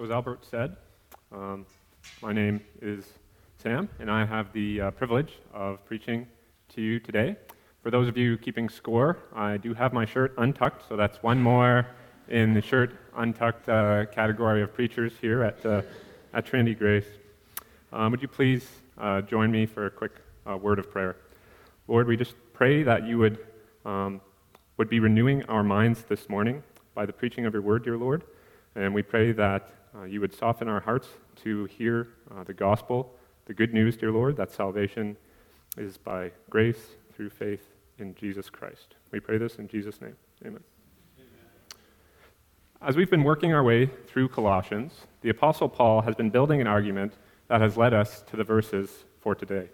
So, as Albert said, um, my name is Sam, and I have the uh, privilege of preaching to you today. For those of you keeping score, I do have my shirt untucked, so that's one more in the shirt untucked uh, category of preachers here at, uh, at Trinity Grace. Um, would you please uh, join me for a quick uh, word of prayer? Lord, we just pray that you would, um, would be renewing our minds this morning by the preaching of your word, dear Lord. And we pray that uh, you would soften our hearts to hear uh, the gospel, the good news, dear Lord, that salvation is by grace through faith in Jesus Christ. We pray this in Jesus' name. Amen. As we've been working our way through Colossians, the Apostle Paul has been building an argument that has led us to the verses for today.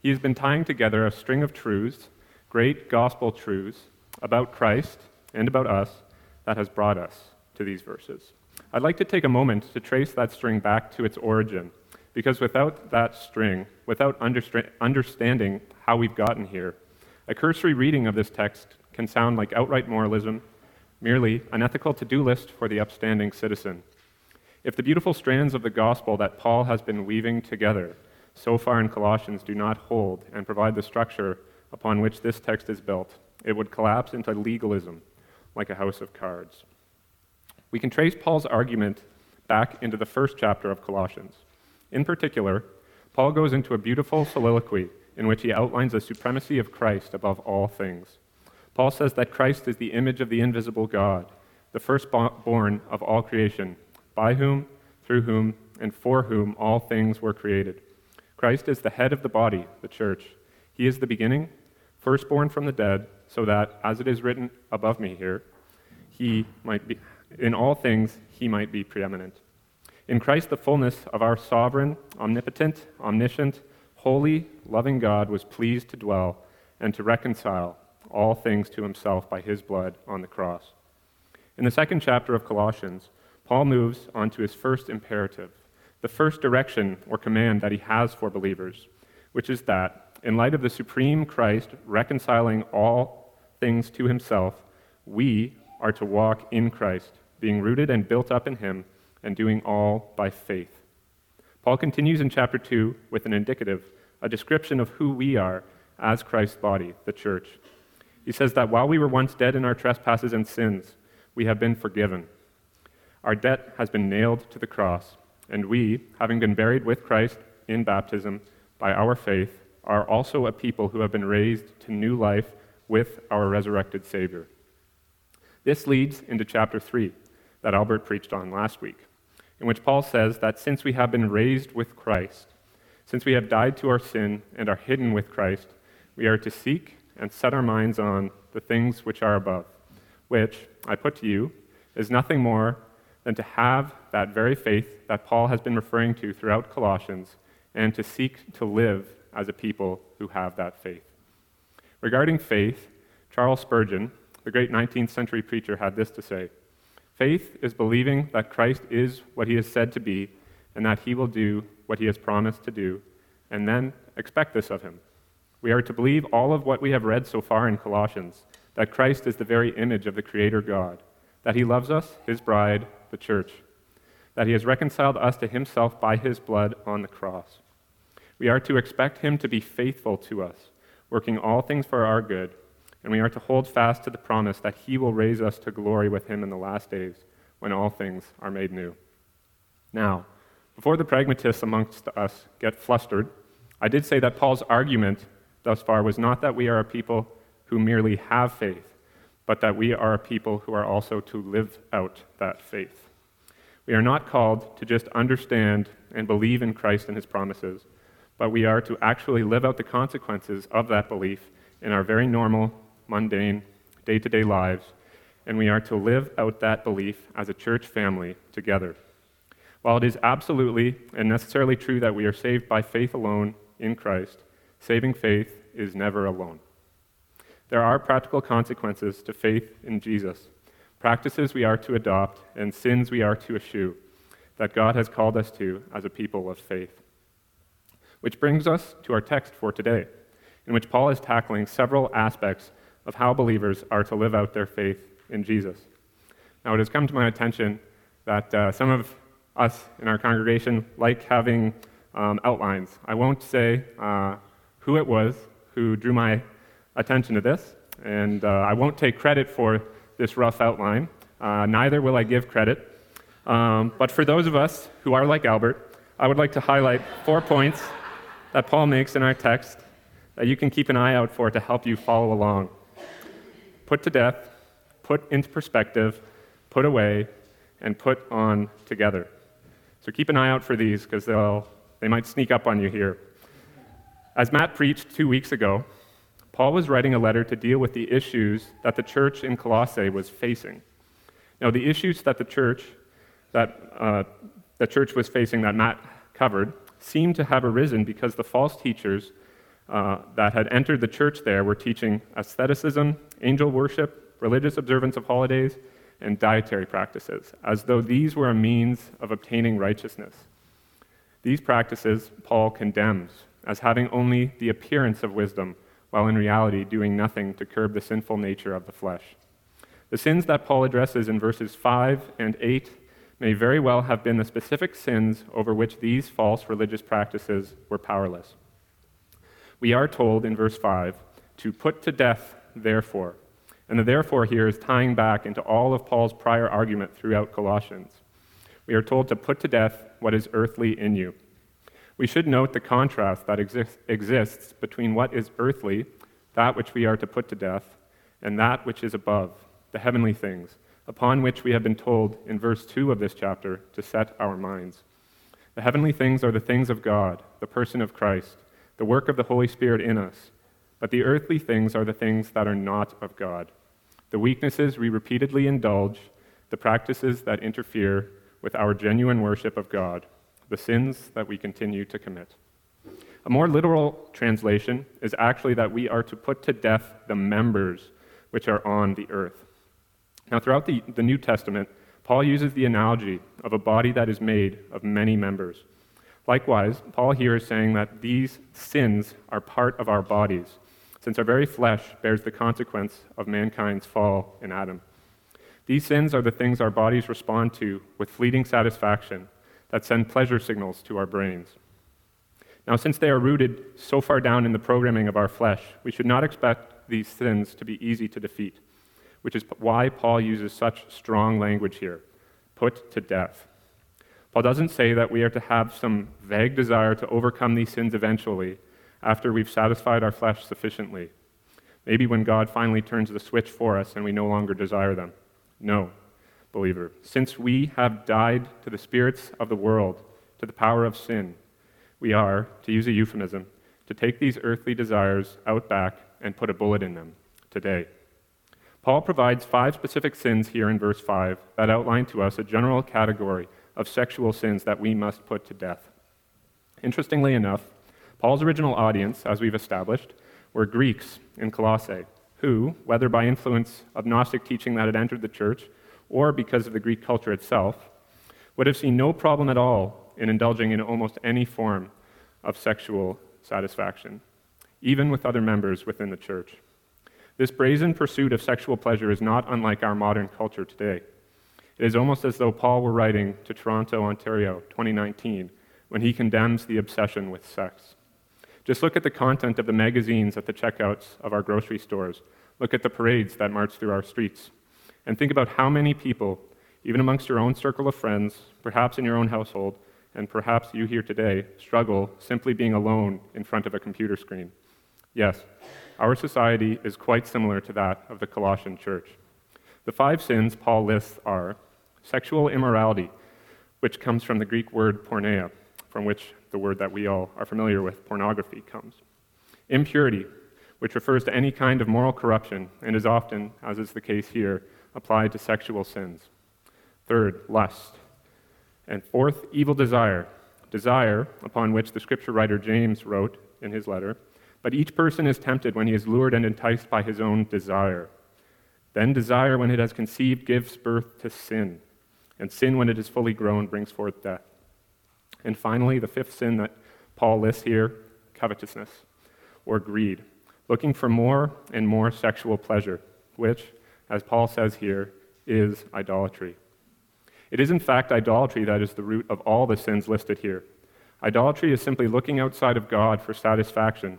He has been tying together a string of truths, great gospel truths, about Christ and about us that has brought us to these verses. I'd like to take a moment to trace that string back to its origin, because without that string, without understanding how we've gotten here, a cursory reading of this text can sound like outright moralism, merely an ethical to do list for the upstanding citizen. If the beautiful strands of the gospel that Paul has been weaving together so far in Colossians do not hold and provide the structure upon which this text is built, it would collapse into legalism like a house of cards. We can trace Paul's argument back into the first chapter of Colossians. In particular, Paul goes into a beautiful soliloquy in which he outlines the supremacy of Christ above all things. Paul says that Christ is the image of the invisible God, the firstborn of all creation, by whom, through whom, and for whom all things were created. Christ is the head of the body, the church. He is the beginning, firstborn from the dead, so that, as it is written above me here, he might be in all things he might be preeminent. In Christ, the fullness of our sovereign, omnipotent, omniscient, holy, loving God was pleased to dwell and to reconcile all things to himself by his blood on the cross. In the second chapter of Colossians, Paul moves on to his first imperative, the first direction or command that he has for believers, which is that, in light of the supreme Christ reconciling all things to himself, we are to walk in Christ, being rooted and built up in Him, and doing all by faith. Paul continues in chapter 2 with an indicative, a description of who we are as Christ's body, the church. He says that while we were once dead in our trespasses and sins, we have been forgiven. Our debt has been nailed to the cross, and we, having been buried with Christ in baptism by our faith, are also a people who have been raised to new life with our resurrected Savior. This leads into chapter 3 that Albert preached on last week, in which Paul says that since we have been raised with Christ, since we have died to our sin and are hidden with Christ, we are to seek and set our minds on the things which are above, which, I put to you, is nothing more than to have that very faith that Paul has been referring to throughout Colossians and to seek to live as a people who have that faith. Regarding faith, Charles Spurgeon, the great 19th century preacher, had this to say Faith is believing that Christ is what he is said to be and that he will do what he has promised to do, and then expect this of him. We are to believe all of what we have read so far in Colossians that Christ is the very image of the Creator God, that he loves us, his bride, the church, that he has reconciled us to himself by his blood on the cross. We are to expect him to be faithful to us, working all things for our good and we are to hold fast to the promise that he will raise us to glory with him in the last days when all things are made new. Now, before the pragmatists amongst us get flustered, I did say that Paul's argument thus far was not that we are a people who merely have faith, but that we are a people who are also to live out that faith. We are not called to just understand and believe in Christ and his promises, but we are to actually live out the consequences of that belief in our very normal mundane, day to day lives, and we are to live out that belief as a church family together. While it is absolutely and necessarily true that we are saved by faith alone in Christ, saving faith is never alone. There are practical consequences to faith in Jesus, practices we are to adopt, and sins we are to eschew that God has called us to as a people of faith. Which brings us to our text for today, in which Paul is tackling several aspects of how believers are to live out their faith in Jesus. Now, it has come to my attention that uh, some of us in our congregation like having um, outlines. I won't say uh, who it was who drew my attention to this, and uh, I won't take credit for this rough outline. Uh, neither will I give credit. Um, but for those of us who are like Albert, I would like to highlight four points that Paul makes in our text that you can keep an eye out for to help you follow along. Put to death, put into perspective, put away, and put on together. So keep an eye out for these because they'll they might sneak up on you here. As Matt preached two weeks ago, Paul was writing a letter to deal with the issues that the church in Colossae was facing. Now, the issues that the church that uh, the church was facing that Matt covered seemed to have arisen because the false teachers uh, that had entered the church there were teaching asceticism, angel worship, religious observance of holidays, and dietary practices, as though these were a means of obtaining righteousness. These practices Paul condemns as having only the appearance of wisdom, while in reality doing nothing to curb the sinful nature of the flesh. The sins that Paul addresses in verses 5 and 8 may very well have been the specific sins over which these false religious practices were powerless. We are told in verse 5 to put to death, therefore. And the therefore here is tying back into all of Paul's prior argument throughout Colossians. We are told to put to death what is earthly in you. We should note the contrast that exist, exists between what is earthly, that which we are to put to death, and that which is above, the heavenly things upon which we have been told in verse 2 of this chapter to set our minds. The heavenly things are the things of God, the person of Christ, the work of the Holy Spirit in us. But the earthly things are the things that are not of God. The weaknesses we repeatedly indulge, the practices that interfere with our genuine worship of God, the sins that we continue to commit. A more literal translation is actually that we are to put to death the members which are on the earth. Now, throughout the, the New Testament, Paul uses the analogy of a body that is made of many members. Likewise, Paul here is saying that these sins are part of our bodies, since our very flesh bears the consequence of mankind's fall in Adam. These sins are the things our bodies respond to with fleeting satisfaction that send pleasure signals to our brains. Now, since they are rooted so far down in the programming of our flesh, we should not expect these sins to be easy to defeat which is why Paul uses such strong language here put to death. Paul doesn't say that we are to have some vague desire to overcome these sins eventually after we've satisfied our flesh sufficiently. Maybe when God finally turns the switch for us and we no longer desire them. No, believer. Since we have died to the spirits of the world, to the power of sin, we are, to use a euphemism, to take these earthly desires out back and put a bullet in them today. Paul provides five specific sins here in verse 5 that outline to us a general category of sexual sins that we must put to death. Interestingly enough, Paul's original audience, as we've established, were Greeks in Colossae, who, whether by influence of Gnostic teaching that had entered the church or because of the Greek culture itself, would have seen no problem at all in indulging in almost any form of sexual satisfaction, even with other members within the church. This brazen pursuit of sexual pleasure is not unlike our modern culture today. It is almost as though Paul were writing to Toronto, Ontario, 2019, when he condemns the obsession with sex. Just look at the content of the magazines at the checkouts of our grocery stores. Look at the parades that march through our streets. And think about how many people, even amongst your own circle of friends, perhaps in your own household, and perhaps you here today, struggle simply being alone in front of a computer screen. Yes, our society is quite similar to that of the Colossian church. The five sins Paul lists are sexual immorality, which comes from the Greek word porneia, from which the word that we all are familiar with, pornography, comes. Impurity, which refers to any kind of moral corruption and is often, as is the case here, applied to sexual sins. Third, lust. And fourth, evil desire, desire upon which the scripture writer James wrote in his letter but each person is tempted when he is lured and enticed by his own desire. Then desire, when it has conceived, gives birth to sin. And sin, when it is fully grown, brings forth death. And finally, the fifth sin that Paul lists here covetousness, or greed, looking for more and more sexual pleasure, which, as Paul says here, is idolatry. It is, in fact, idolatry that is the root of all the sins listed here. Idolatry is simply looking outside of God for satisfaction,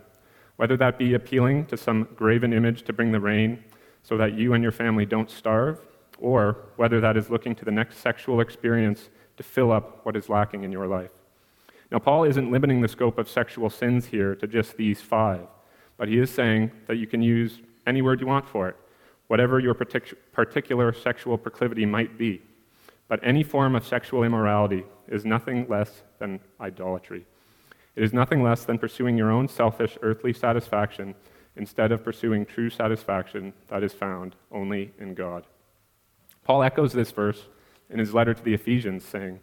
whether that be appealing to some graven image to bring the rain so that you and your family don't starve, or whether that is looking to the next sexual experience to fill up what is lacking in your life. Now, Paul isn't limiting the scope of sexual sins here to just these five, but he is saying that you can use any word you want for it, whatever your partic- particular sexual proclivity might be. But any form of sexual immorality is nothing less than idolatry. It is nothing less than pursuing your own selfish earthly satisfaction instead of pursuing true satisfaction that is found only in God. Paul echoes this verse in his letter to the Ephesians, saying,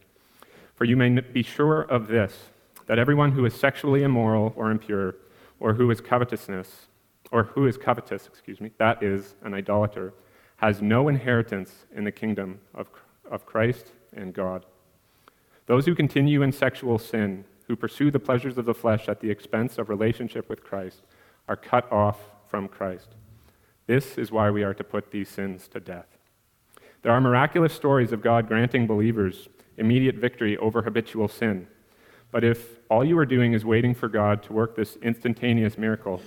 For you may be sure of this, that everyone who is sexually immoral or impure, or who is covetousness, or who is covetous, excuse me, that is an idolater, has no inheritance in the kingdom of, of Christ and God. Those who continue in sexual sin, who pursue the pleasures of the flesh at the expense of relationship with Christ, are cut off from Christ. This is why we are to put these sins to death. There are miraculous stories of God granting believers immediate victory over habitual sin. But if all you are doing is waiting for God to work this instantaneous miracle,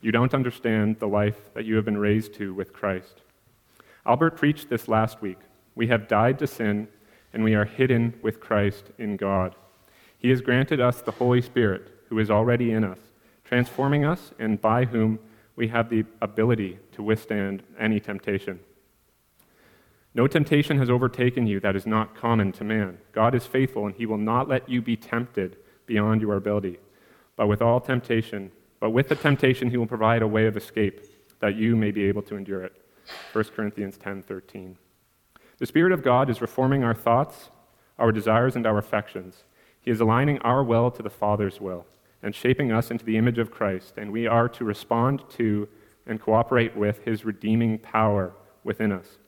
you don't understand the life that you have been raised to with Christ. Albert preached this last week. We have died to sin, and we are hidden with Christ in God. He has granted us the Holy Spirit, who is already in us, transforming us, and by whom we have the ability to withstand any temptation. No temptation has overtaken you that is not common to man. God is faithful, and he will not let you be tempted beyond your ability. But with all temptation, but with the temptation, he will provide a way of escape that you may be able to endure it. 1 Corinthians 10:13. The Spirit of God is reforming our thoughts, our desires, and our affections. He is aligning our will to the Father's will and shaping us into the image of Christ, and we are to respond to and cooperate with his redeeming power within us.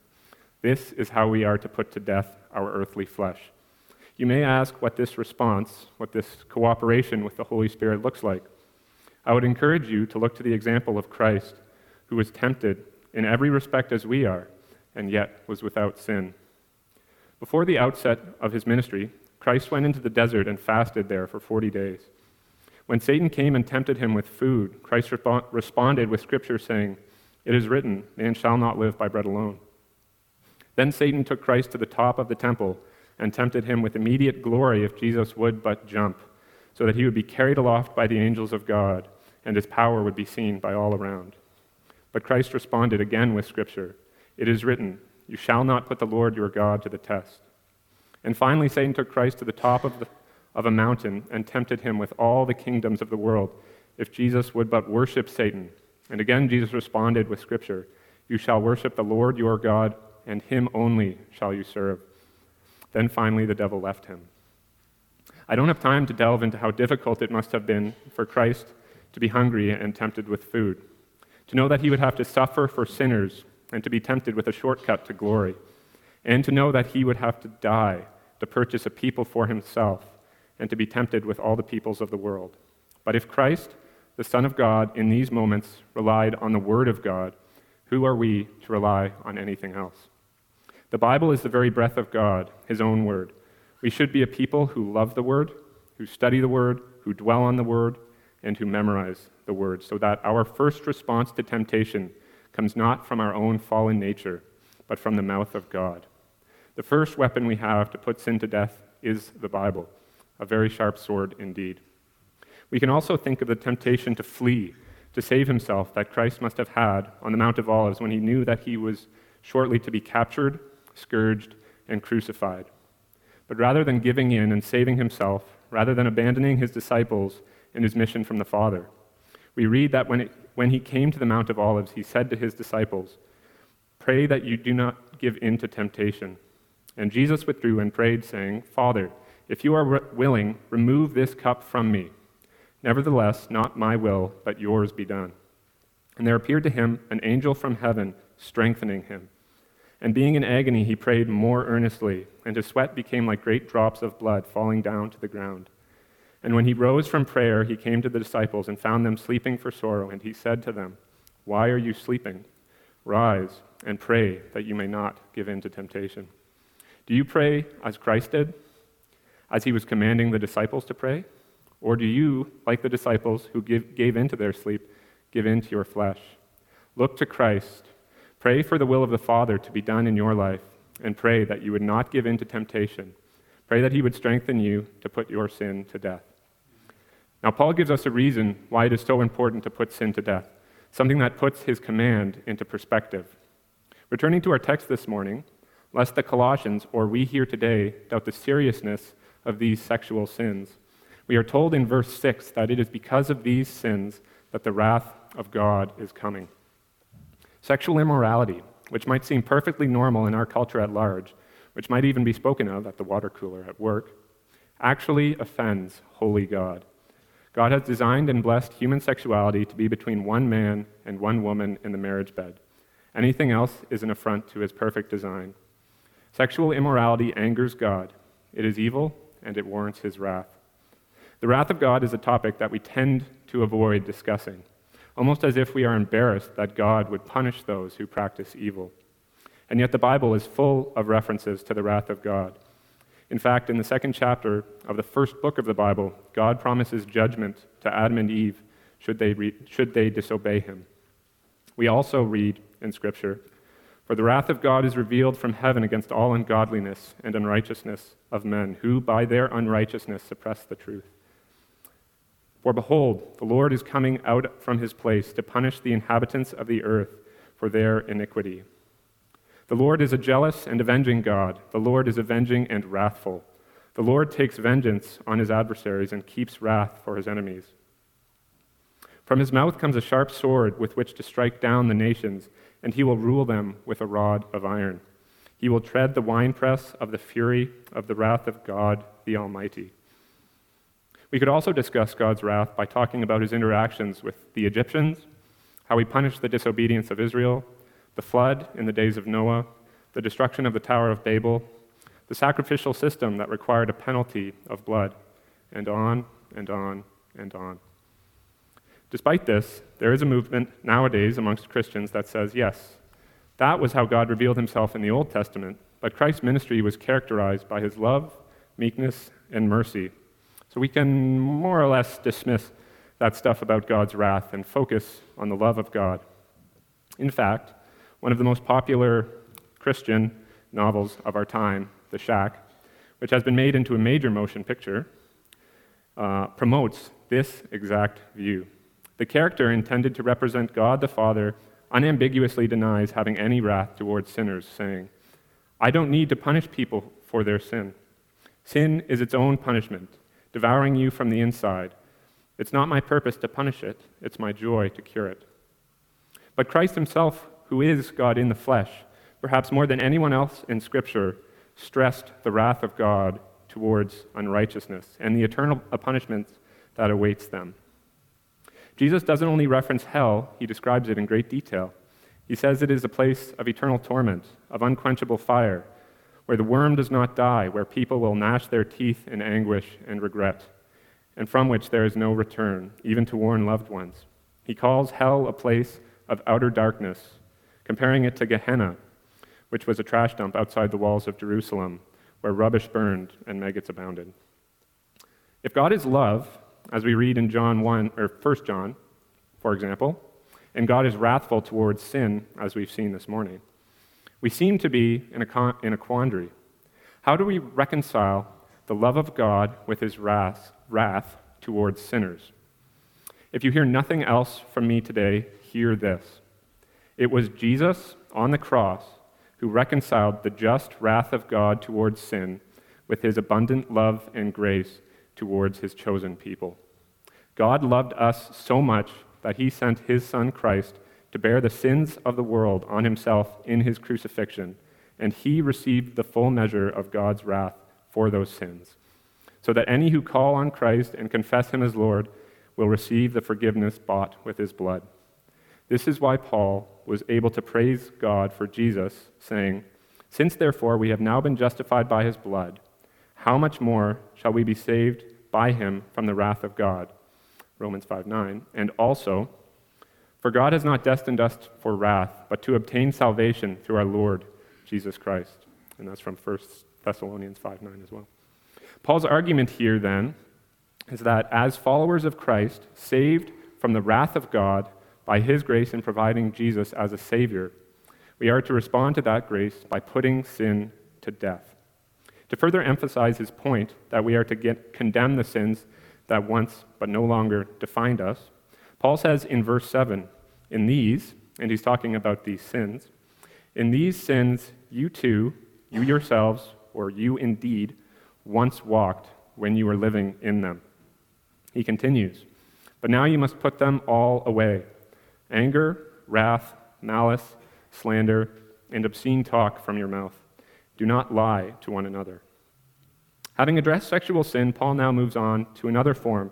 This is how we are to put to death our earthly flesh. You may ask what this response, what this cooperation with the Holy Spirit looks like. I would encourage you to look to the example of Christ, who was tempted in every respect as we are, and yet was without sin. Before the outset of his ministry, Christ went into the desert and fasted there for 40 days. When Satan came and tempted him with food, Christ responded with Scripture saying, It is written, Man shall not live by bread alone. Then Satan took Christ to the top of the temple and tempted him with immediate glory if Jesus would but jump, so that he would be carried aloft by the angels of God, and his power would be seen by all around. But Christ responded again with Scripture It is written, You shall not put the Lord your God to the test. And finally, Satan took Christ to the top of, the, of a mountain and tempted him with all the kingdoms of the world, if Jesus would but worship Satan. And again, Jesus responded with Scripture You shall worship the Lord your God and him only shall you serve. Then finally, the devil left him. I don't have time to delve into how difficult it must have been for Christ to be hungry and tempted with food, to know that he would have to suffer for sinners and to be tempted with a shortcut to glory, and to know that he would have to die to purchase a people for himself and to be tempted with all the peoples of the world. But if Christ, the Son of God, in these moments relied on the Word of God, who are we to rely on anything else? The Bible is the very breath of God, His own word. We should be a people who love the word, who study the word, who dwell on the word, and who memorize the word, so that our first response to temptation comes not from our own fallen nature, but from the mouth of God. The first weapon we have to put sin to death is the Bible, a very sharp sword indeed. We can also think of the temptation to flee, to save himself that Christ must have had on the Mount of Olives when he knew that he was shortly to be captured scourged, and crucified. But rather than giving in and saving himself, rather than abandoning his disciples in his mission from the Father, we read that when, it, when he came to the Mount of Olives, he said to his disciples, Pray that you do not give in to temptation. And Jesus withdrew and prayed, saying, Father, if you are re- willing, remove this cup from me. Nevertheless, not my will, but yours be done. And there appeared to him an angel from heaven, strengthening him. And being in agony, he prayed more earnestly, and his sweat became like great drops of blood falling down to the ground. And when he rose from prayer, he came to the disciples and found them sleeping for sorrow, and he said to them, Why are you sleeping? Rise and pray that you may not give in to temptation. Do you pray as Christ did, as he was commanding the disciples to pray? Or do you, like the disciples who give, gave in to their sleep, give in to your flesh? Look to Christ. Pray for the will of the Father to be done in your life, and pray that you would not give in to temptation. Pray that he would strengthen you to put your sin to death. Now, Paul gives us a reason why it is so important to put sin to death, something that puts his command into perspective. Returning to our text this morning, lest the Colossians, or we here today, doubt the seriousness of these sexual sins. We are told in verse 6 that it is because of these sins that the wrath of God is coming. Sexual immorality, which might seem perfectly normal in our culture at large, which might even be spoken of at the water cooler at work, actually offends holy God. God has designed and blessed human sexuality to be between one man and one woman in the marriage bed. Anything else is an affront to his perfect design. Sexual immorality angers God. It is evil and it warrants his wrath. The wrath of God is a topic that we tend to avoid discussing, almost as if we are embarrassed that God would punish those who practice evil. And yet the Bible is full of references to the wrath of God. In fact, in the second chapter of the first book of the Bible, God promises judgment to Adam and Eve should they, re- should they disobey him. We also read in Scripture for the wrath of God is revealed from heaven against all ungodliness and unrighteousness of men, who by their unrighteousness suppress the truth. For behold, the Lord is coming out from his place to punish the inhabitants of the earth for their iniquity. The Lord is a jealous and avenging God. The Lord is avenging and wrathful. The Lord takes vengeance on his adversaries and keeps wrath for his enemies. From his mouth comes a sharp sword with which to strike down the nations and he will rule them with a rod of iron. He will tread the winepress of the fury of the wrath of God the Almighty. We could also discuss God's wrath by talking about his interactions with the Egyptians, how he punished the disobedience of Israel, the flood in the days of Noah, the destruction of the Tower of Babel, the sacrificial system that required a penalty of blood, and on and on and on. Despite this, there is a movement nowadays amongst Christians that says, yes, that was how God revealed himself in the Old Testament, but Christ's ministry was characterized by his love, meekness, and mercy. So we can more or less dismiss that stuff about God's wrath and focus on the love of God. In fact, one of the most popular Christian novels of our time, The Shack, which has been made into a major motion picture, uh, promotes this exact view. The character intended to represent God the Father unambiguously denies having any wrath towards sinners, saying, I don't need to punish people for their sin. Sin is its own punishment, devouring you from the inside. It's not my purpose to punish it, it's my joy to cure it. But Christ himself, who is God in the flesh, perhaps more than anyone else in Scripture, stressed the wrath of God towards unrighteousness and the eternal punishment that awaits them. Jesus doesn't only reference hell, he describes it in great detail. He says it is a place of eternal torment, of unquenchable fire, where the worm does not die, where people will gnash their teeth in anguish and regret, and from which there is no return, even to warn loved ones. He calls hell a place of outer darkness, comparing it to Gehenna, which was a trash dump outside the walls of Jerusalem, where rubbish burned and maggots abounded. If God is love, as we read in John 1 or 1 John, for example, and God is wrathful towards sin, as we've seen this morning. We seem to be in a, con- in a quandary. How do we reconcile the love of God with his wrath, wrath towards sinners? If you hear nothing else from me today, hear this. It was Jesus on the cross who reconciled the just wrath of God towards sin with his abundant love and grace towards his chosen people. God loved us so much that he sent his son Christ to bear the sins of the world on himself in his crucifixion, and he received the full measure of God's wrath for those sins, so that any who call on Christ and confess him as Lord will receive the forgiveness bought with his blood. This is why Paul was able to praise God for Jesus, saying, Since therefore we have now been justified by his blood, how much more shall we be saved by him from the wrath of God? Romans 5 9. And also, for God has not destined us for wrath, but to obtain salvation through our Lord Jesus Christ. And that's from 1 Thessalonians 5 9 as well. Paul's argument here, then, is that as followers of Christ, saved from the wrath of God by his grace in providing Jesus as a Savior, we are to respond to that grace by putting sin to death. To further emphasize his point that we are to get, condemn the sins that once but no longer defined us, Paul says in verse 7 In these, and he's talking about these sins, in these sins you too, you yourselves, or you indeed, once walked when you were living in them. He continues, But now you must put them all away anger, wrath, malice, slander, and obscene talk from your mouth. Do not lie to one another. Having addressed sexual sin, Paul now moves on to another form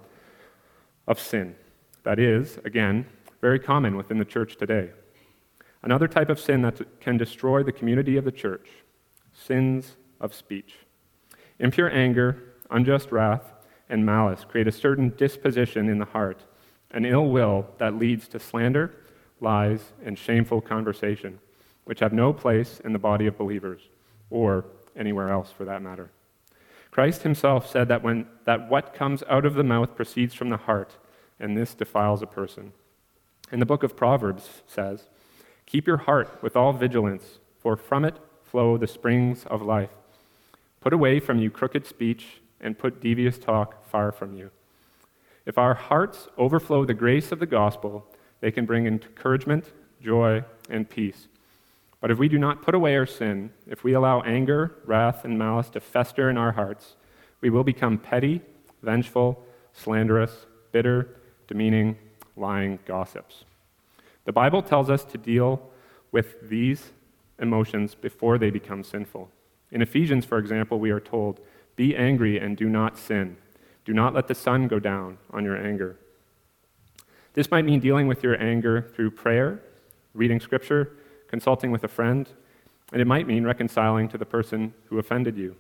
of sin that is, again, very common within the church today. Another type of sin that can destroy the community of the church sins of speech. Impure anger, unjust wrath, and malice create a certain disposition in the heart, an ill will that leads to slander, lies, and shameful conversation, which have no place in the body of believers, or anywhere else for that matter. Christ himself said that, when, that what comes out of the mouth proceeds from the heart, and this defiles a person. And the book of Proverbs says, Keep your heart with all vigilance, for from it flow the springs of life. Put away from you crooked speech, and put devious talk far from you. If our hearts overflow the grace of the gospel, they can bring encouragement, joy, and peace. But if we do not put away our sin, if we allow anger, wrath, and malice to fester in our hearts, we will become petty, vengeful, slanderous, bitter, demeaning, lying gossips. The Bible tells us to deal with these emotions before they become sinful. In Ephesians, for example, we are told, Be angry and do not sin. Do not let the sun go down on your anger. This might mean dealing with your anger through prayer, reading scripture, consulting with a friend, and it might mean reconciling to the person who offended you.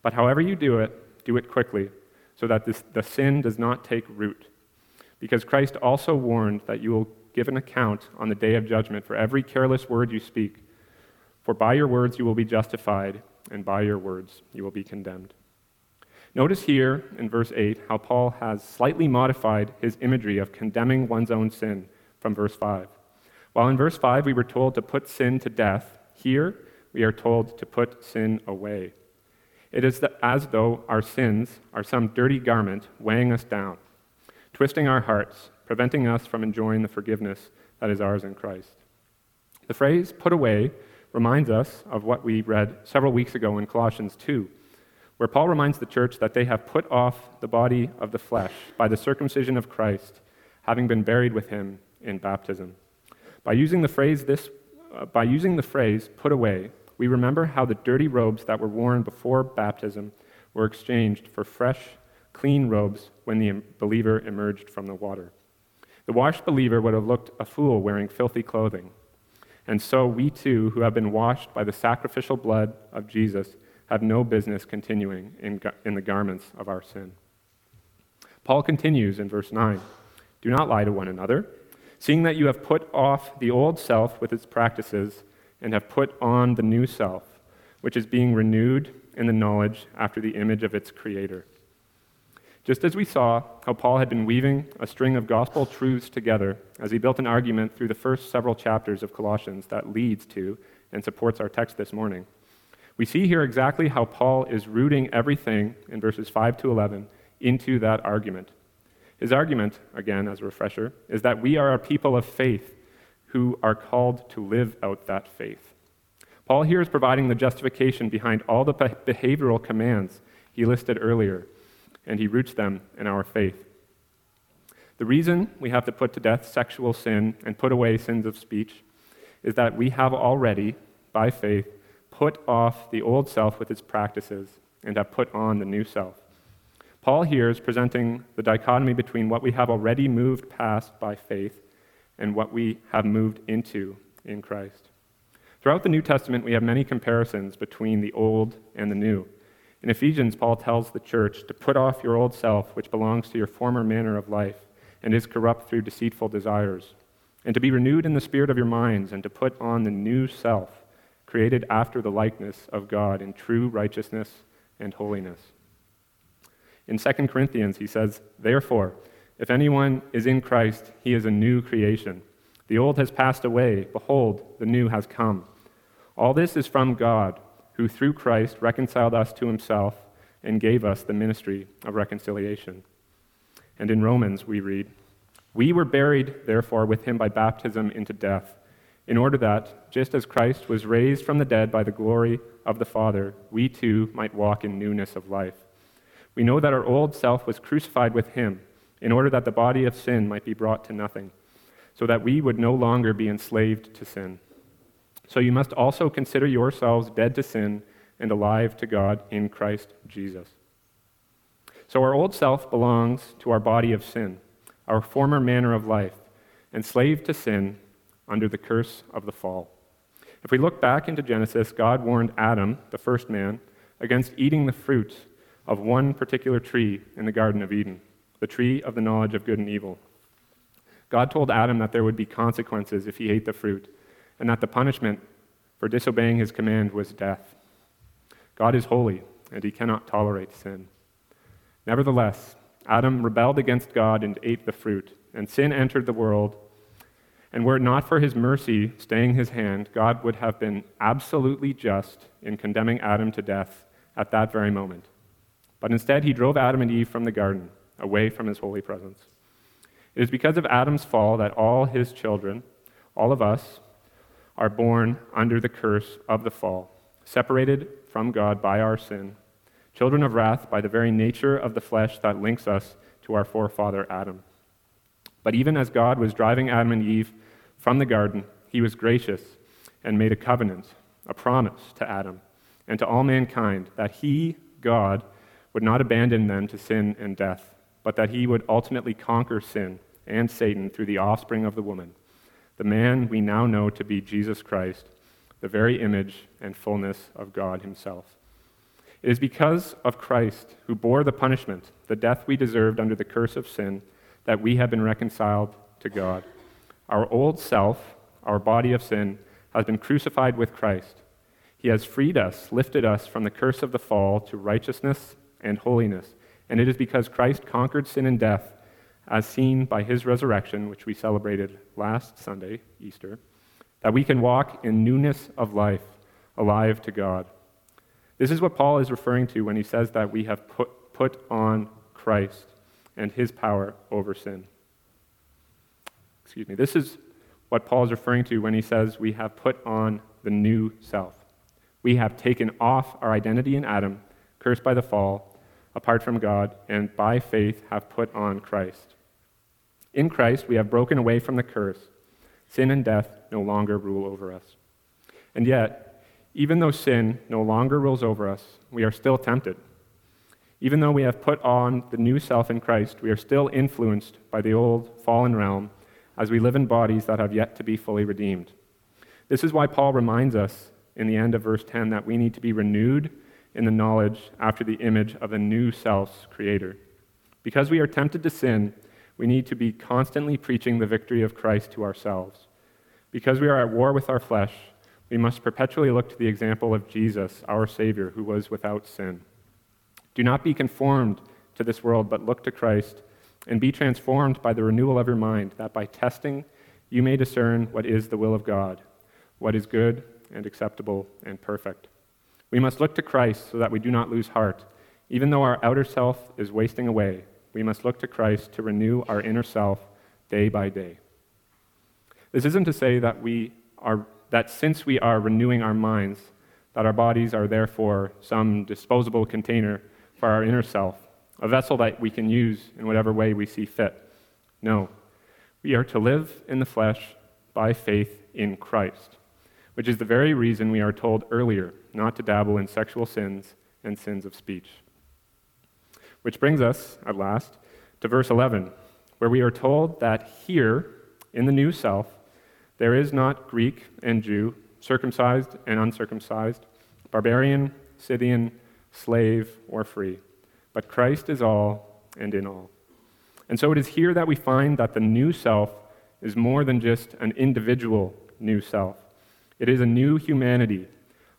But however you do it, do it quickly, so that this, the sin does not take root. Because Christ also warned that you will give an account on the day of judgment for every careless word you speak. For by your words you will be justified, and by your words you will be condemned. Notice here in verse 8 how Paul has slightly modified his imagery of condemning one's own sin from verse 5. While in verse 5 we were told to put sin to death, here we are told to put sin away. It is as though our sins are some dirty garment weighing us down, twisting our hearts, preventing us from enjoying the forgiveness that is ours in Christ. The phrase put away reminds us of what we read several weeks ago in Colossians 2 where Paul reminds the church that they have put off the body of the flesh by the circumcision of Christ, having been buried with him in baptism. By using the phrase this uh, by using the phrase put away, we remember how the dirty robes that were worn before baptism were exchanged for fresh, clean robes when the believer emerged from the water. The washed believer would have looked a fool wearing filthy clothing. And so we too, who have been washed by the sacrificial blood of Jesus, have no business continuing in, in the garments of our sin. Paul continues in verse 9 Do not lie to one another, seeing that you have put off the old self with its practices and have put on the new self, which is being renewed in the knowledge after the image of its creator. Just as we saw how Paul had been weaving a string of gospel truths together as he built an argument through the first several chapters of Colossians that leads to and supports our text this morning. We see here exactly how Paul is rooting everything in verses 5 to 11 into that argument. His argument, again, as a refresher, is that we are a people of faith who are called to live out that faith. Paul here is providing the justification behind all the behavioral commands he listed earlier, and he roots them in our faith. The reason we have to put to death sexual sin and put away sins of speech is that we have already, by faith, put off the old self with its practices and have put on the new self. Paul here is presenting the dichotomy between what we have already moved past by faith and what we have moved into in Christ. Throughout the New Testament, we have many comparisons between the old and the new. In Ephesians, Paul tells the church to put off your old self, which belongs to your former manner of life and is corrupt through deceitful desires, and to be renewed in the spirit of your minds, and to put on the new self created after the likeness of God in true righteousness and holiness. In 2 Corinthians, he says, Therefore, if anyone is in Christ, he is a new creation. The old has passed away. Behold, the new has come. All this is from God, who through Christ reconciled us to himself and gave us the ministry of reconciliation. And in Romans, we read, We were buried, therefore, with him by baptism into death in order that, just as Christ was raised from the dead by the glory of the Father, we too might walk in newness of life. We know that our old self was crucified with him, in order that the body of sin might be brought to nothing, so that we would no longer be enslaved to sin. So you must also consider yourselves dead to sin and alive to God in Christ Jesus. So our old self belongs to our body of sin, our former manner of life, enslaved to sin under the curse of the fall. If we look back into Genesis, God warned Adam, the first man, against eating the fruit of one particular tree in the Garden of Eden, the tree of the knowledge of good and evil. God told Adam that there would be consequences if he ate the fruit, and that the punishment for disobeying his command was death. God is holy, and he cannot tolerate sin. Nevertheless, Adam rebelled against God and ate the fruit, and sin entered the world and were it not for his mercy staying his hand, God would have been absolutely just in condemning Adam to death at that very moment. But instead, he drove Adam and Eve from the garden, away from his holy presence. It is because of Adam's fall that all his children, all of us, are born under the curse of the fall, separated from God by our sin, children of wrath by the very nature of the flesh that links us to our forefather Adam. But even as God was driving Adam and Eve from the garden, he was gracious and made a covenant, a promise to Adam and to all mankind that he, God, would not abandon them to sin and death, but that he would ultimately conquer sin and Satan through the offspring of the woman, the man we now know to be Jesus Christ, the very image and fullness of God himself. It is because of Christ, who bore the punishment, the death we deserved under the curse of sin, that we have been reconciled to God. Our old self, our body of sin, has been crucified with Christ. He has freed us, lifted us from the curse of the fall to righteousness and holiness. And it is because Christ conquered sin and death, as seen by his resurrection, which we celebrated last Sunday, Easter, that we can walk in newness of life, alive to God. This is what Paul is referring to when he says that we have put, put on Christ and his power over sin. Excuse me. This is what Paul is referring to when he says we have put on the new self. We have taken off our identity in Adam, cursed by the fall, apart from God, and by faith have put on Christ. In Christ, we have broken away from the curse. Sin and death no longer rule over us. And yet, even though sin no longer rules over us, we are still tempted. Even though we have put on the new self in Christ, we are still influenced by the old fallen realm as we live in bodies that have yet to be fully redeemed. This is why Paul reminds us in the end of verse 10 that we need to be renewed in the knowledge after the image of a new self's creator. Because we are tempted to sin, we need to be constantly preaching the victory of Christ to ourselves. Because we are at war with our flesh, we must perpetually look to the example of Jesus, our Savior, who was without sin. Do not be conformed to this world, but look to Christ and be transformed by the renewal of your mind, that by testing you may discern what is the will of God, what is good and acceptable and perfect. We must look to Christ so that we do not lose heart. Even though our outer self is wasting away, we must look to Christ to renew our inner self day by day. This isn't to say that we are that since we are renewing our minds, that our bodies are therefore some disposable container for our inner self a vessel that we can use in whatever way we see fit. No, we are to live in the flesh by faith in Christ, which is the very reason we are told earlier not to dabble in sexual sins and sins of speech. Which brings us, at last, to verse 11, where we are told that here, in the new self, there is not Greek and Jew, circumcised and uncircumcised, barbarian, Scythian, slave, or free but Christ is all and in all. And so it is here that we find that the new self is more than just an individual new self. It is a new humanity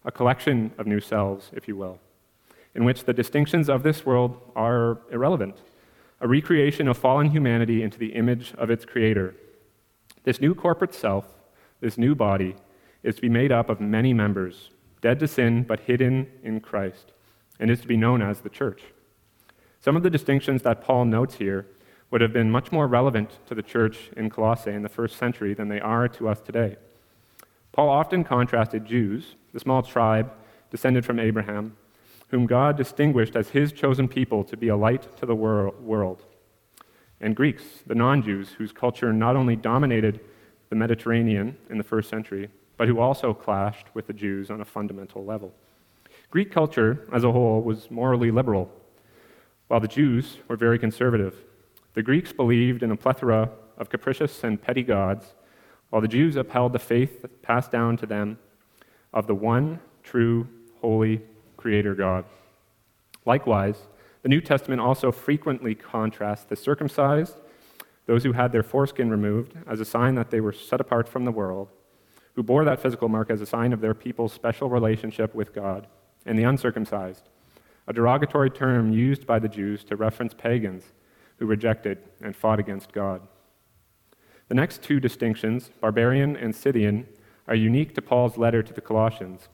a collection of new selves, if you will, in which the distinctions of this world are irrelevant, a recreation of fallen humanity into the image of its creator. This new corporate self, this new body, is to be made up of many members, dead to sin but hidden in Christ, and is to be known as the church. Some of the distinctions that Paul notes here would have been much more relevant to the church in Colossae in the first century than they are to us today. Paul often contrasted Jews, the small tribe descended from Abraham, whom God distinguished as his chosen people to be a light to the world, and Greeks, the non Jews, whose culture not only dominated the Mediterranean in the first century, but who also clashed with the Jews on a fundamental level. Greek culture as a whole was morally liberal, while the Jews were very conservative. The Greeks believed in a plethora of capricious and petty gods while the Jews upheld the faith passed down to them of the one true, holy Creator God. Likewise, the New Testament also frequently contrasts the circumcised, those who had their foreskin removed, as a sign that they were set apart from the world, who bore that physical mark as a sign of their people's special relationship with God, and the uncircumcised, a derogatory term used by the Jews to reference pagans who rejected and fought against God. The next two distinctions, barbarian and Scythian, are unique to Paul's letter to the Colossians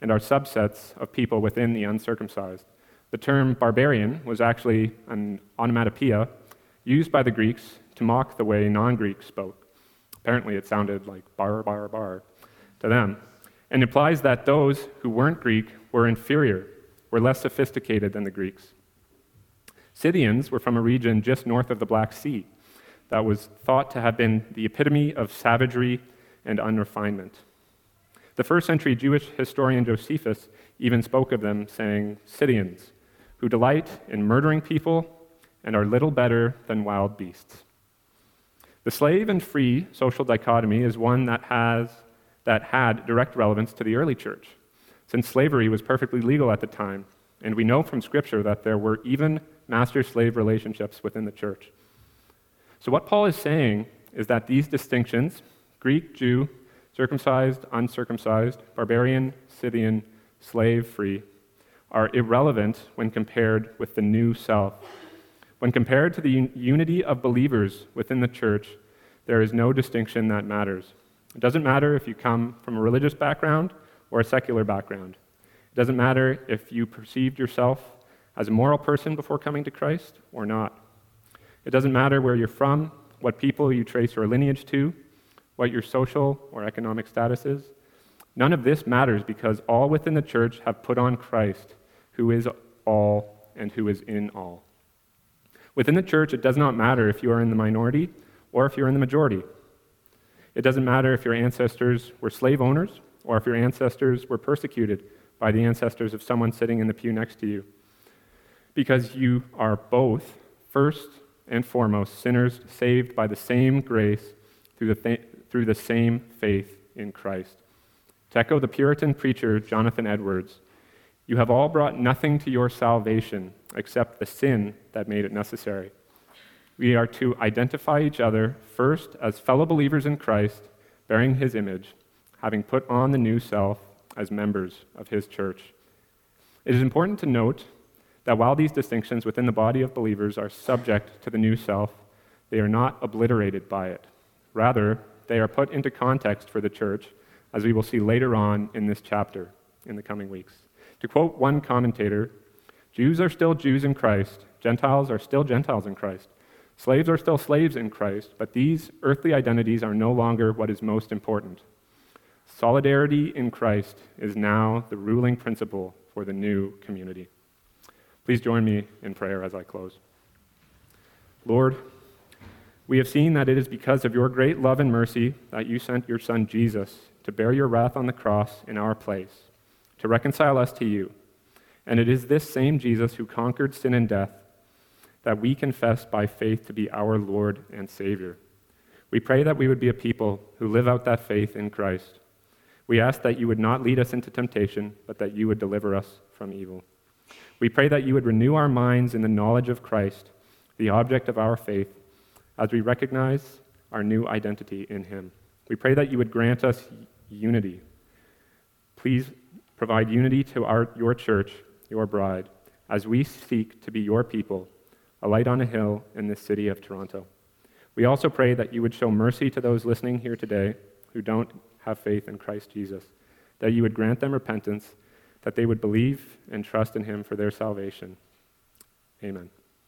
and are subsets of people within the uncircumcised. The term barbarian was actually an onomatopoeia used by the Greeks to mock the way non Greeks spoke. Apparently, it sounded like bar, bar, bar to them, and implies that those who weren't Greek were inferior, were less sophisticated than the Greeks. Scythians were from a region just north of the Black Sea, that was thought to have been the epitome of savagery and unrefinement. The first century Jewish historian Josephus even spoke of them, saying, Scythians, who delight in murdering people and are little better than wild beasts. The slave and free social dichotomy is one that, has, that had direct relevance to the early church, since slavery was perfectly legal at the time, and we know from Scripture that there were even master slave relationships within the church. So, what Paul is saying is that these distinctions Greek, Jew, circumcised, uncircumcised, barbarian, Scythian, slave, free are irrelevant when compared with the new self. When compared to the unity of believers within the church, there is no distinction that matters. It doesn't matter if you come from a religious background or a secular background. It doesn't matter if you perceived yourself as a moral person before coming to Christ or not. It doesn't matter where you're from, what people you trace your lineage to, what your social or economic status is. None of this matters because all within the church have put on Christ, who is all and who is in all. Within the church, it does not matter if you are in the minority or if you're in the majority. It doesn't matter if your ancestors were slave owners or if your ancestors were persecuted by the ancestors of someone sitting in the pew next to you. Because you are both, first and foremost sinners saved by the same grace through the, th- through the same faith in Christ. To echo the Puritan preacher Jonathan Edwards, you have all brought nothing to your salvation except the sin that made it necessary. We are to identify each other first as fellow believers in Christ, bearing his image, having put on the new self as members of his church. It is important to note that while these distinctions within the body of believers are subject to the new self, they are not obliterated by it. Rather, they are put into context for the church, as we will see later on in this chapter in the coming weeks. To quote one commentator, Jews are still Jews in Christ, Gentiles are still Gentiles in Christ, slaves are still slaves in Christ, but these earthly identities are no longer what is most important. Solidarity in Christ is now the ruling principle for the new community. Please join me in prayer as I close. Lord, we have seen that it is because of your great love and mercy that you sent your Son Jesus to bear your wrath on the cross in our place, to reconcile us to you. And it is this same Jesus who conquered sin and death that we confess by faith to be our Lord and Savior. We pray that we would be a people who live out that faith in Christ. We ask that you would not lead us into temptation, but that you would deliver us from evil. We pray that you would renew our minds in the knowledge of Christ, the object of our faith, as we recognize our new identity in him. We pray that you would grant us unity. Please Provide unity to our, your church, your bride, as we seek to be your people, a light on a hill in this city of Toronto. We also pray that you would show mercy to those listening here today who don't have faith in Christ Jesus, that you would grant them repentance, that they would believe and trust in him for their salvation. Amen.